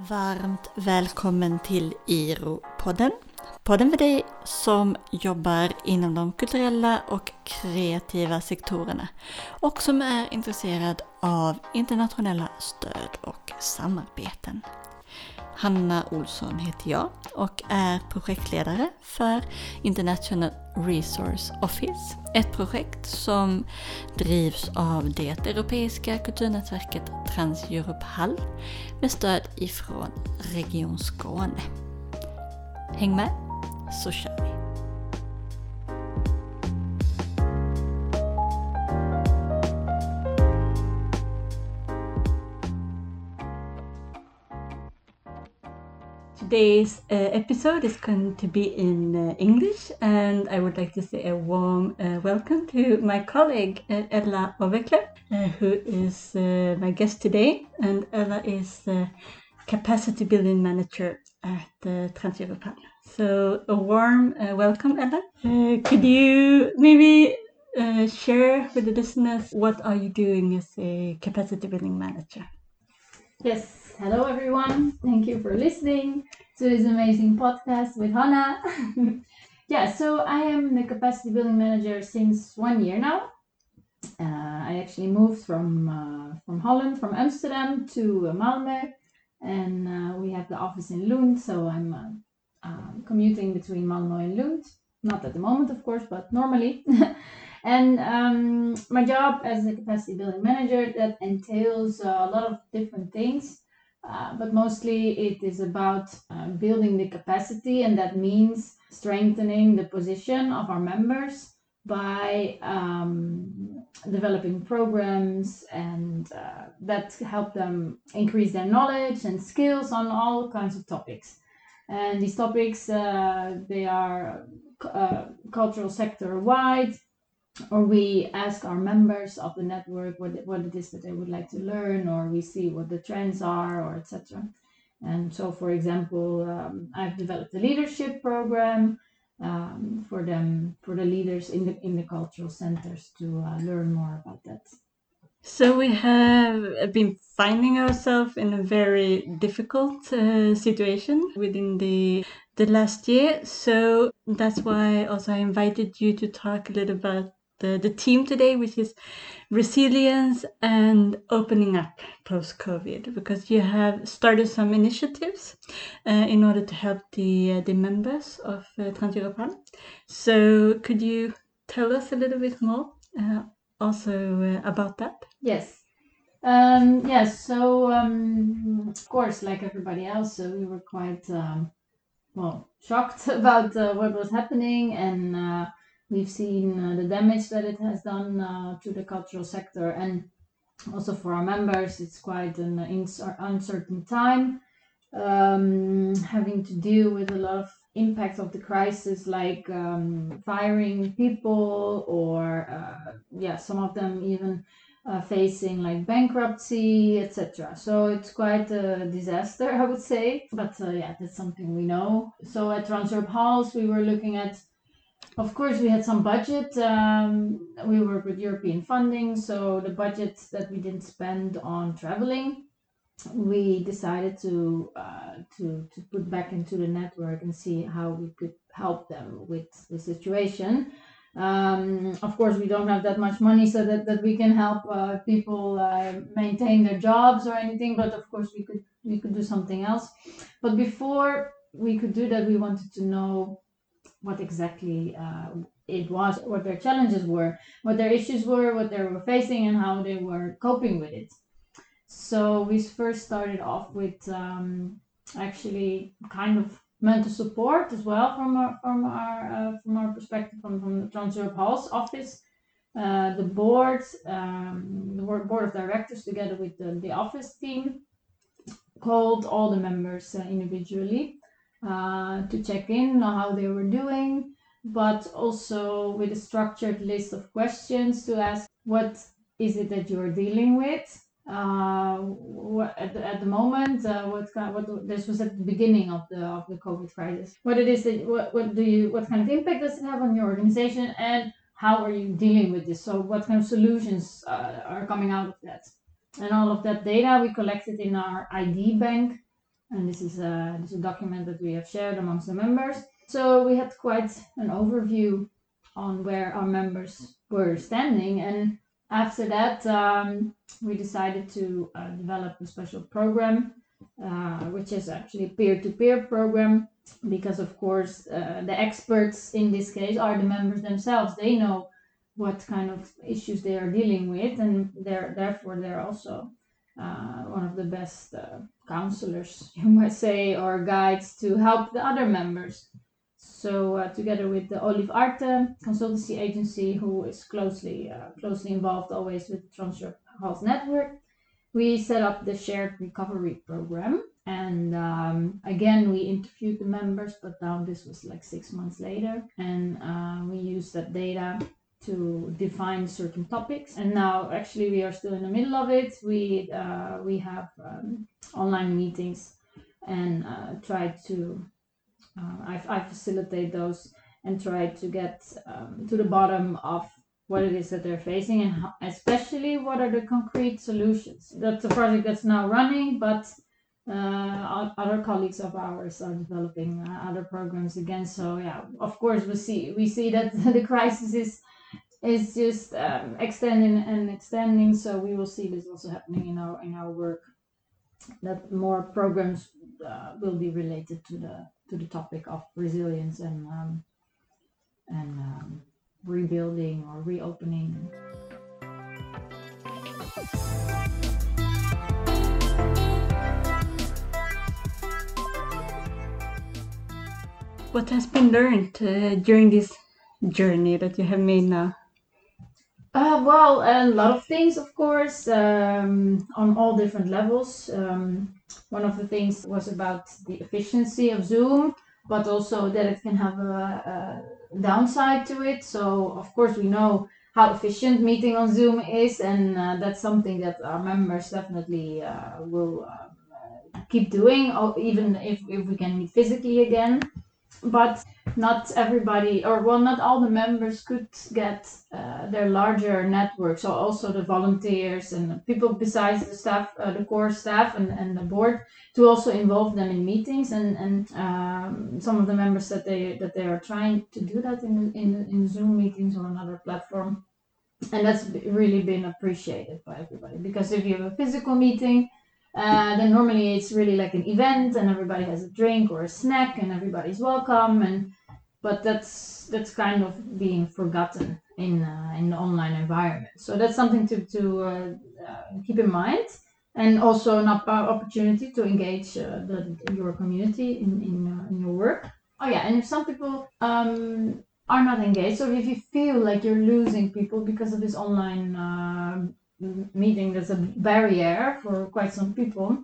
Varmt välkommen till IRO-podden. Podden för dig som jobbar inom de kulturella och kreativa sektorerna och som är intresserad av internationella stöd och samarbeten. Hanna Olsson heter jag och är projektledare för International Resource Office. Ett projekt som drivs av det europeiska kulturnätverket Trans-Europe Hall med stöd ifrån Region Skåne. Häng med så kör vi! Today's uh, episode is going to be in uh, English, and I would like to say a warm uh, welcome to my colleague uh, Ella Ovekle, uh, who is uh, my guest today. And Ella is the capacity building manager at uh, Trans-Europe. So, a warm welcome, Ella. could you maybe share with the listeners what are you doing as a capacity building manager? Yes, hello everyone. Thank you for listening to this amazing podcast with Hannah. yeah, so I am the capacity building manager since one year now. Uh, I actually moved from uh, from Holland, from Amsterdam to uh, Malmö, and uh, we have the office in Lund. So I'm uh, um, commuting between Malmö and Lund. Not at the moment, of course, but normally. and um, my job as a capacity building manager that entails a lot of different things. Uh, but mostly it is about uh, building the capacity, and that means strengthening the position of our members by um, developing programs and uh, that help them increase their knowledge and skills on all kinds of topics. And these topics uh, they are uh, cultural sector wide, or we ask our members of the network what, what it is that they would like to learn or we see what the trends are or etc and so for example um, i've developed a leadership program um, for them for the leaders in the in the cultural centers to uh, learn more about that. So we have been finding ourselves in a very difficult uh, situation within the the last year. So that's why also i invited you to talk a little about the, the team today, which is resilience and opening up post COVID, because you have started some initiatives uh, in order to help the uh, the members of uh, Trans So, could you tell us a little bit more uh, also uh, about that? Yes. Um, yes, so um, of course, like everybody else, uh, we were quite um, well shocked about uh, what was happening and We've seen uh, the damage that it has done uh, to the cultural sector, and also for our members, it's quite an uncertain time, um, having to deal with a lot of impacts of the crisis, like um, firing people, or uh, yeah, some of them even uh, facing like bankruptcy, etc. So it's quite a disaster, I would say. But uh, yeah, that's something we know. So at Trans-Europe Halles, we were looking at of course, we had some budget. Um, we work with European funding, so the budget that we didn't spend on traveling, we decided to uh, to to put back into the network and see how we could help them with the situation. Um, of course, we don't have that much money so that, that we can help uh, people uh, maintain their jobs or anything. But of course, we could we could do something else. But before we could do that, we wanted to know what exactly uh, it was, what their challenges were, what their issues were, what they were facing, and how they were coping with it. So we first started off with um, actually kind of mental support as well from our from our uh, from our perspective from from the Trans-Europe Halles office. Uh, the board, um, the board of directors, together with the, the office team, called all the members uh, individually uh, to check in on how they were doing, but also with a structured list of questions to ask what is it that you're dealing with uh, what, at, the, at the moment, uh, what kind, what this was at the beginning of the of the COVID crisis. What it is that what, what do you what kind of impact does it have on your organization, and how are you dealing with this? So, what kind of solutions uh, are coming out of that? And all of that data we collected in our ID bank and this is a this is a document that we have shared amongst the members. So we had quite an overview on where our members were standing, and after that, um, we decided to uh, develop a special program, uh, which is actually a peer-to-peer program, because of course uh, the experts in this case are the members themselves. They know what kind of issues they are dealing with, and they're therefore they're also uh, one of the best uh, counselors, you might say, or guides to help the other members. So uh, together with the Olivearte consultancy agency, who is closely uh, closely involved always with the Trans-Europe Halles Network, we set up the shared recovery program. And um, again, we interviewed the members, but now this was like six months later, and uh, we used that data to define certain topics. And now, actually, we are still in the middle of it. We uh, we have um, online meetings and uh, try to uh, I, I facilitate those and try to get um, to the bottom of what it is that they're facing and how, especially what are the concrete solutions. That's a project that's now running, but uh, other colleagues of ours are developing uh, other programs again. So yeah, of course we see we see that the crisis is is just um, extending and extending. So we will see this also happening in our in our work. That more programs uh, will be related to the to the topic of resilience and um, and um, rebuilding or reopening. What has been learned uh, during this journey that you have made now? Uh, well, a lot of things, of course, um, on all different levels. Um, one of the things was about the efficiency of Zoom, but also that it can have a, a downside to it. So, of course, we know how efficient meeting on Zoom is, and uh, that's something that our members definitely uh, will uh, keep doing, even if, if we can meet physically again. But not everybody, or well, not all the members could get uh, their larger network. So also the volunteers and people besides the staff, uh, the core staff and, and the board, to also involve them in meetings. And and um, some of the members that they that they are trying to do that in in in Zoom meetings or another platform, and that's really been appreciated by everybody. Because if you have a physical meeting. Uh, then normally it's really like an event and everybody has a drink or a snack and everybody's welcome and but that's that's kind of being forgotten in uh, in the online environment. So that's something to to uh, uh, keep in mind, and also an opportunity to engage uh, the, your community in in, uh, in your work. Oh yeah, and if some people um, are not engaged, so if you feel like you're losing people because of this online uh, meeting, there's a barrier for quite some people.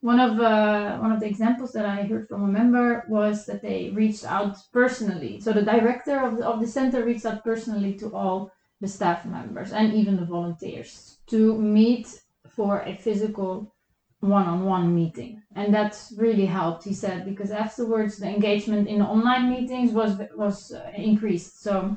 One of uh, one of the examples that I heard from a member was that they reached out personally. So the director of the, of the center reached out personally to all the staff members and even the volunteers to meet for a physical one-on-one meeting. And that's really helped he said because afterwards the engagement in online meetings was was uh, increased. So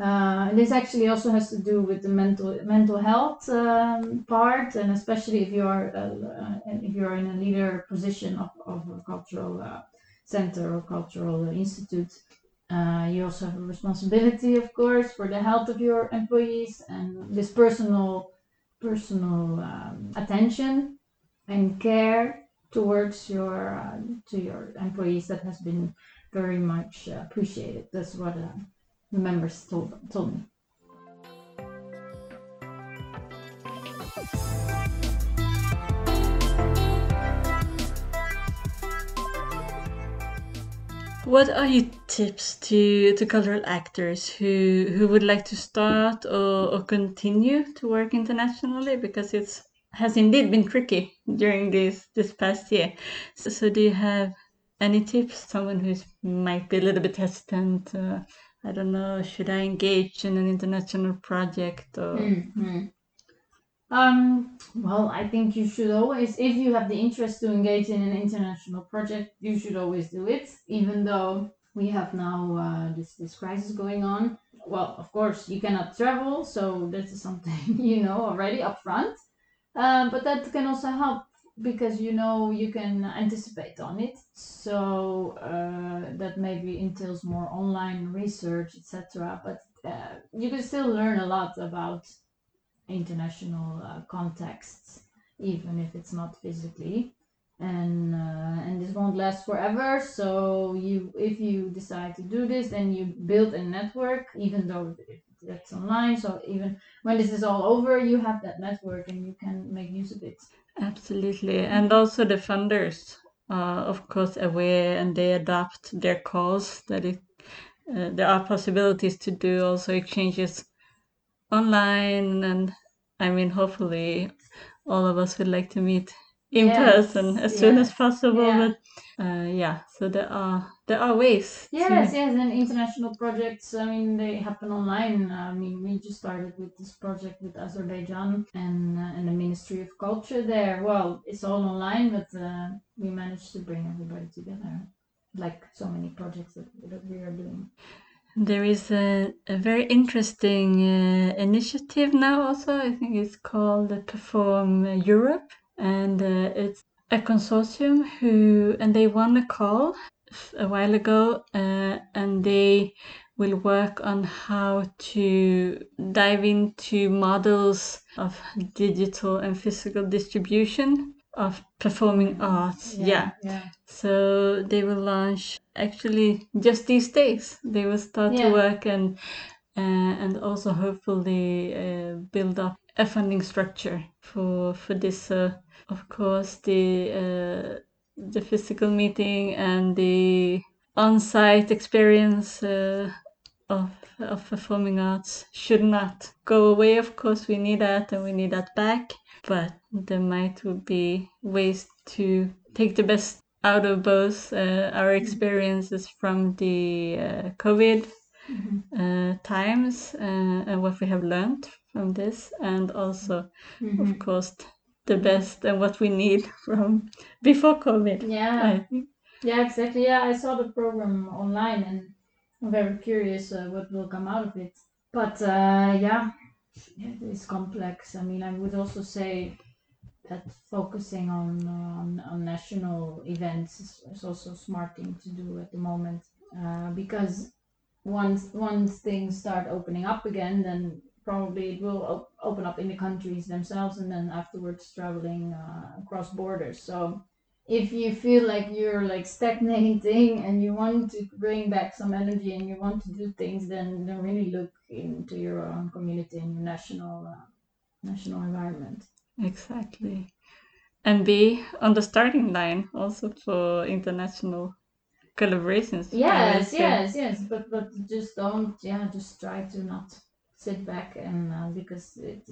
uh, this actually also has to do with the mental mental health um, part, and especially if you are uh, if you are in a leader position of, of a cultural uh, center or cultural institute, uh, you also have a responsibility, of course, for the health of your employees and this personal personal um, attention and care towards your uh, to your employees that has been very much appreciated. That's what the members told, told me. What are your tips to, to cultural actors who, who would like to start or, or continue to work internationally? Because it has indeed been tricky during this, this past year. So, so do you have any tips? Someone who might be a little bit hesitant uh, I don't know, should I engage in an international project or? Mm-hmm. Um, well, I think you should always, if you have the interest to engage in an international project, you should always do it, even though we have now uh, this this crisis going on. Well, of course, you cannot travel, so this is something you know already up front. Um, but that can also help because you know you can anticipate on it. So uh, that maybe entails more online research, etc. But uh, you can still learn a lot about international uh, contexts, even if it's not physically. And uh, and this won't last forever. So you, if you decide to do this, then you build a network, even though that's online. So even when this is all over, you have that network and you can make use of it. Absolutely. And also the funders are, of course, aware and they adapt their calls that it, uh, there are possibilities to do also exchanges online. And I mean, hopefully, all of us would like to meet in Yes, person as soon as possible. yeah. But uh, yeah, so there are there are ways. to- Yes, yes, and international projects. I mean, they happen online. I mean, we just started with this project with Azerbaijan and uh, and the Ministry of Culture there. Well, it's all online, but uh, we managed to bring everybody together, like so many projects that, that we are doing. There is a, a very interesting uh, initiative now, also. I think it's called Perform Europe, and uh, it's a consortium who, and they won a call a while ago, uh, and they will work on how to dive into models of digital and physical distribution of performing arts. yeah. yeah, So they will launch actually just these days. They will start Yeah. to work and uh, and also hopefully uh, build up a funding structure for for this. So of course the uh, the physical meeting and the on-site experience uh, of of performing arts should not go away. Of course, we need that and we need that back. But there might be ways to take the best out of both uh, our experiences from the uh, COVID Mhm. uh, times uh, and what we have learned from this, and also, Mhm. of course, the best and what we need from before COVID. Yeah. Yeah, exactly. Yeah, I saw the program online and I'm very curious uh, what will come out of it. But uh, yeah, it is complex. I mean, I would also say that focusing on on, on national events is, is also a smart thing to do at the moment uh, because once once things start opening up again, then probably it will op- open up in the countries themselves and then afterwards traveling uh, across borders. So if you feel like you're like stagnating and you want to bring back some energy and you want to do things, then then really look into your own community and your national uh, national environment. Exactly. And be on the starting line also for international collaborations. Yes, yes, yes. But but just don't yeah, just try to not sit back and uh, because it,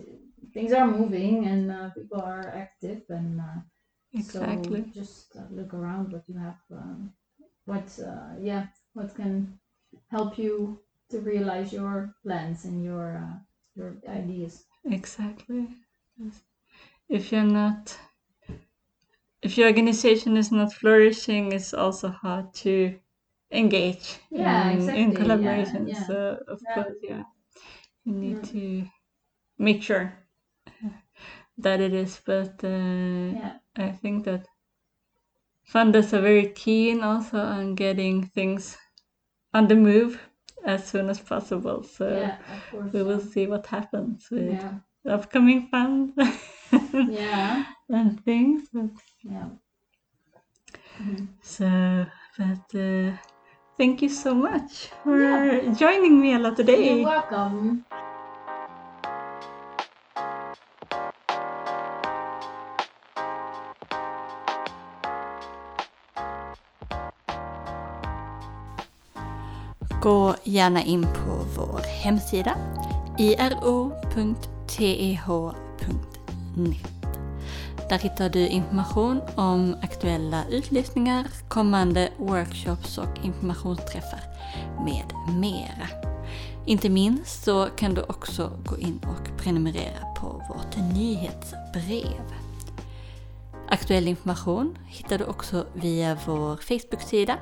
things are moving and uh, people are active and uh, Exactly. So just uh, look around what you have, um, what uh, yeah, what can help you to realize your plans and your uh, your ideas. Exactly. Yes. If you're not, if your organization is not flourishing, it's also hard to engage Yeah, in, exactly. in Yeah, collaboration. yeah. So of Yeah. course, yeah, you need Mm. to make sure that it is. But uh, Yeah, I think that funders are very keen also on getting things on the move as soon as possible. So yeah, we will see what happens with Yeah, upcoming fund yeah, and things. But, yeah. Mhm. so, but uh, thank you so much for joining me a lot today. You're welcome. Gå gärna in på vår hemsida iro.teh.net. Där hittar du information om aktuella utlysningar, kommande workshops och informationsträffar med mera. Inte minst så kan du också gå in och prenumerera på vårt nyhetsbrev. Aktuell information hittar du också via vår Facebook-sida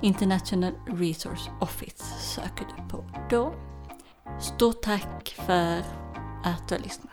International Resource Office söker du på då. Stort tack för att du har lyssnat.